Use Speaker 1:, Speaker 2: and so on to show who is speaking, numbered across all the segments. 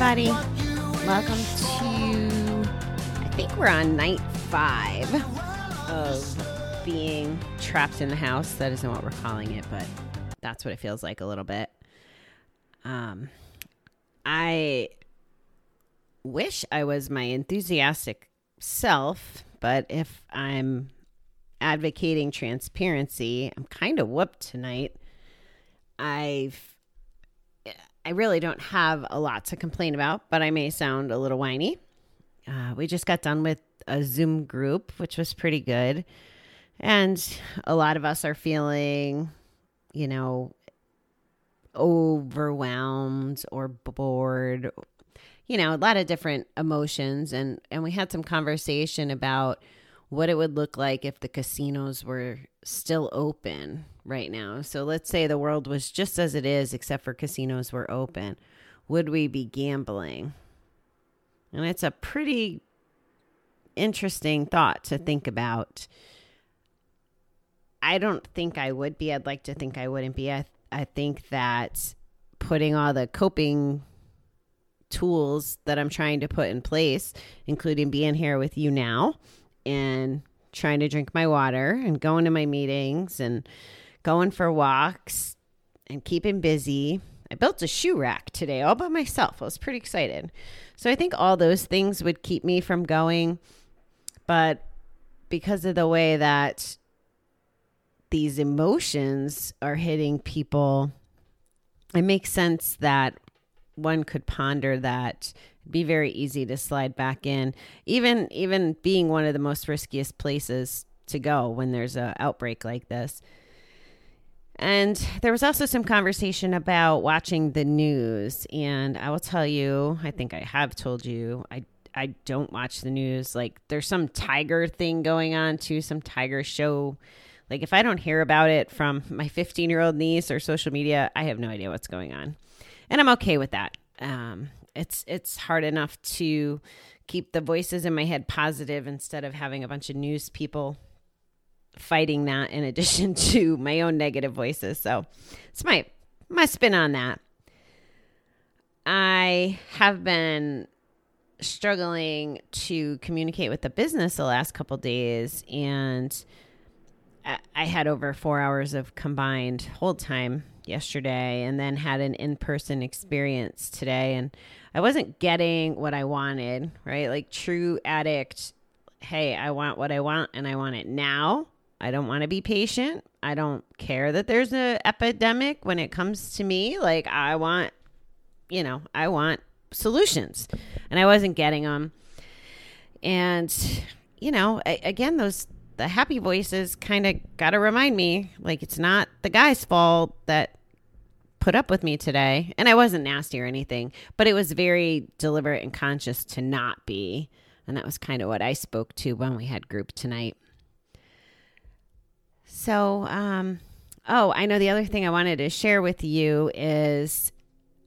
Speaker 1: everybody. Welcome to, I think we're on night five of being trapped in the house. That isn't what we're calling it, but that's what it feels like a little bit. Um, I wish I was my enthusiastic self, but if I'm advocating transparency, I'm kind of whooped tonight. I've I really don't have a lot to complain about, but I may sound a little whiny. Uh, we just got done with a Zoom group, which was pretty good. And a lot of us are feeling, you know, overwhelmed or bored, you know, a lot of different emotions. And, and we had some conversation about what it would look like if the casinos were still open right now. So let's say the world was just as it is, except for casinos were open. Would we be gambling? And it's a pretty interesting thought to think about. I don't think I would be. I'd like to think I wouldn't be. I, I think that putting all the coping tools that I'm trying to put in place, including being here with you now and trying to drink my water and going to my meetings and going for walks and keeping busy. I built a shoe rack today all by myself. I was pretty excited. So I think all those things would keep me from going. But because of the way that these emotions are hitting people, it makes sense that one could ponder that It'd be very easy to slide back in even even being one of the most riskiest places to go when there's a outbreak like this and there was also some conversation about watching the news. And i will tell you i think i have told you i i don't watch the news. Like there's some tiger thing going on too some tiger show. Like if i don't hear about it from my 15 year old niece or social media i have no idea what's going on. And i'm okay with that. Um, it's it's hard enough to keep the voices in my head positive instead of having a bunch of news people fighting that in addition to my own negative voices so it's my my spin on that i have been struggling to communicate with the business the last couple days and I- had over four hours of combined hold time yesterday and then had an in person experience today. And I wasn't getting what I wanted, right? Like true addict. Hey, I want what I want and I want it now. I don't want to be patient. I don't care that there's an epidemic when it comes to me. Like, I want, you know, I want solutions. And I wasn't getting them. And, you know, I, again, those the happy voices kind of got to remind me like it's not the guy's fault that put up with me today. And I wasn't nasty or anything, but it was very deliberate and conscious to not be. And that was kind of what I spoke to when we had group tonight. So, um, oh, I know the other thing I wanted to share with you is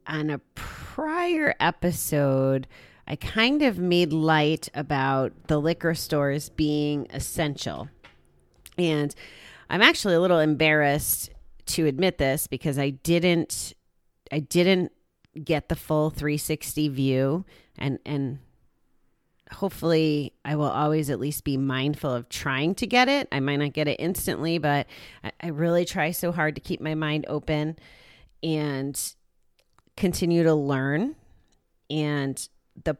Speaker 1: on a prior episode, I kind of made light about the liquor stores being essential. And I'm actually a little embarrassed to admit this because I didn't I didn't get the full 360 view and and hopefully I will always at least be mindful of trying to get it. I might not get it instantly, but I, I really try so hard to keep my mind open and continue to learn. And the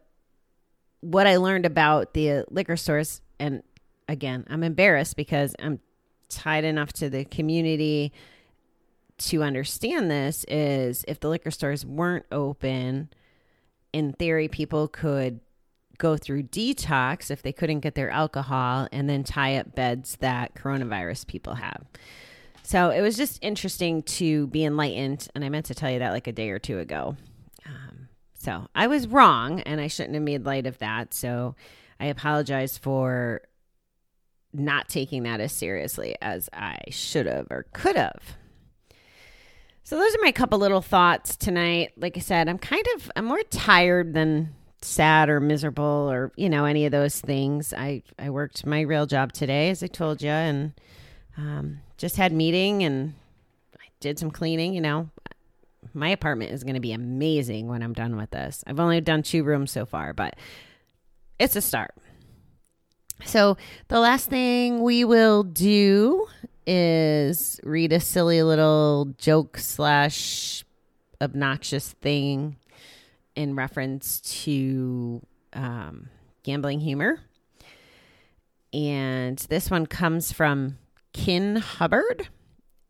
Speaker 1: what I learned about the liquor stores, and again, I'm embarrassed because I'm tied enough to the community to understand this is if the liquor stores weren't open, in theory, people could go through detox if they couldn't get their alcohol and then tie up beds that coronavirus people have. So it was just interesting to be enlightened. And I meant to tell you that like a day or two ago. Um, so I was wrong and I shouldn't have made light of that. So I apologize for not taking that as seriously as I should have or could have. So those are my couple little thoughts tonight. Like I said, I'm kind of I'm more tired than sad or miserable or you know any of those things. I I worked my real job today, as I told you, and um, just had meeting and I did some cleaning. You know, my apartment is going to be amazing when I'm done with this. I've only done two rooms so far, but it's a start. So the last thing we will do is read a silly little joke slash obnoxious thing in reference to um, gambling humor. And this one comes from Kin Hubbard.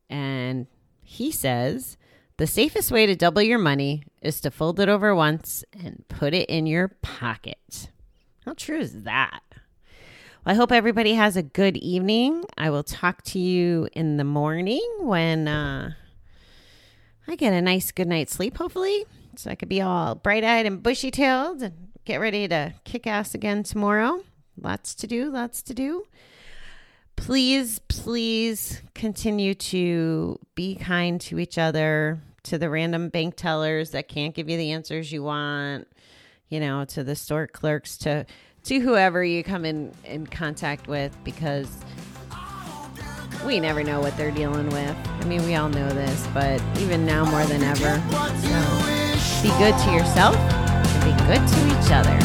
Speaker 1: And he says, The safest way to double your money is to fold it over once and put it in your pocket. How true is that? Well, I hope everybody has a good evening. I will talk to you in the morning when uh, I get a nice good night's sleep, hopefully. So I could be all bright eyed and bushy tailed and get ready to kick ass again tomorrow. Lots to do, lots to do. Please, please continue to be kind to each other, to the random bank tellers that can't give you the answers you want, you know, to the store clerks, to to whoever you come in in contact with because we never know what they're dealing with. I mean, we all know this, but even now more than ever. So be good to yourself and be good to each other.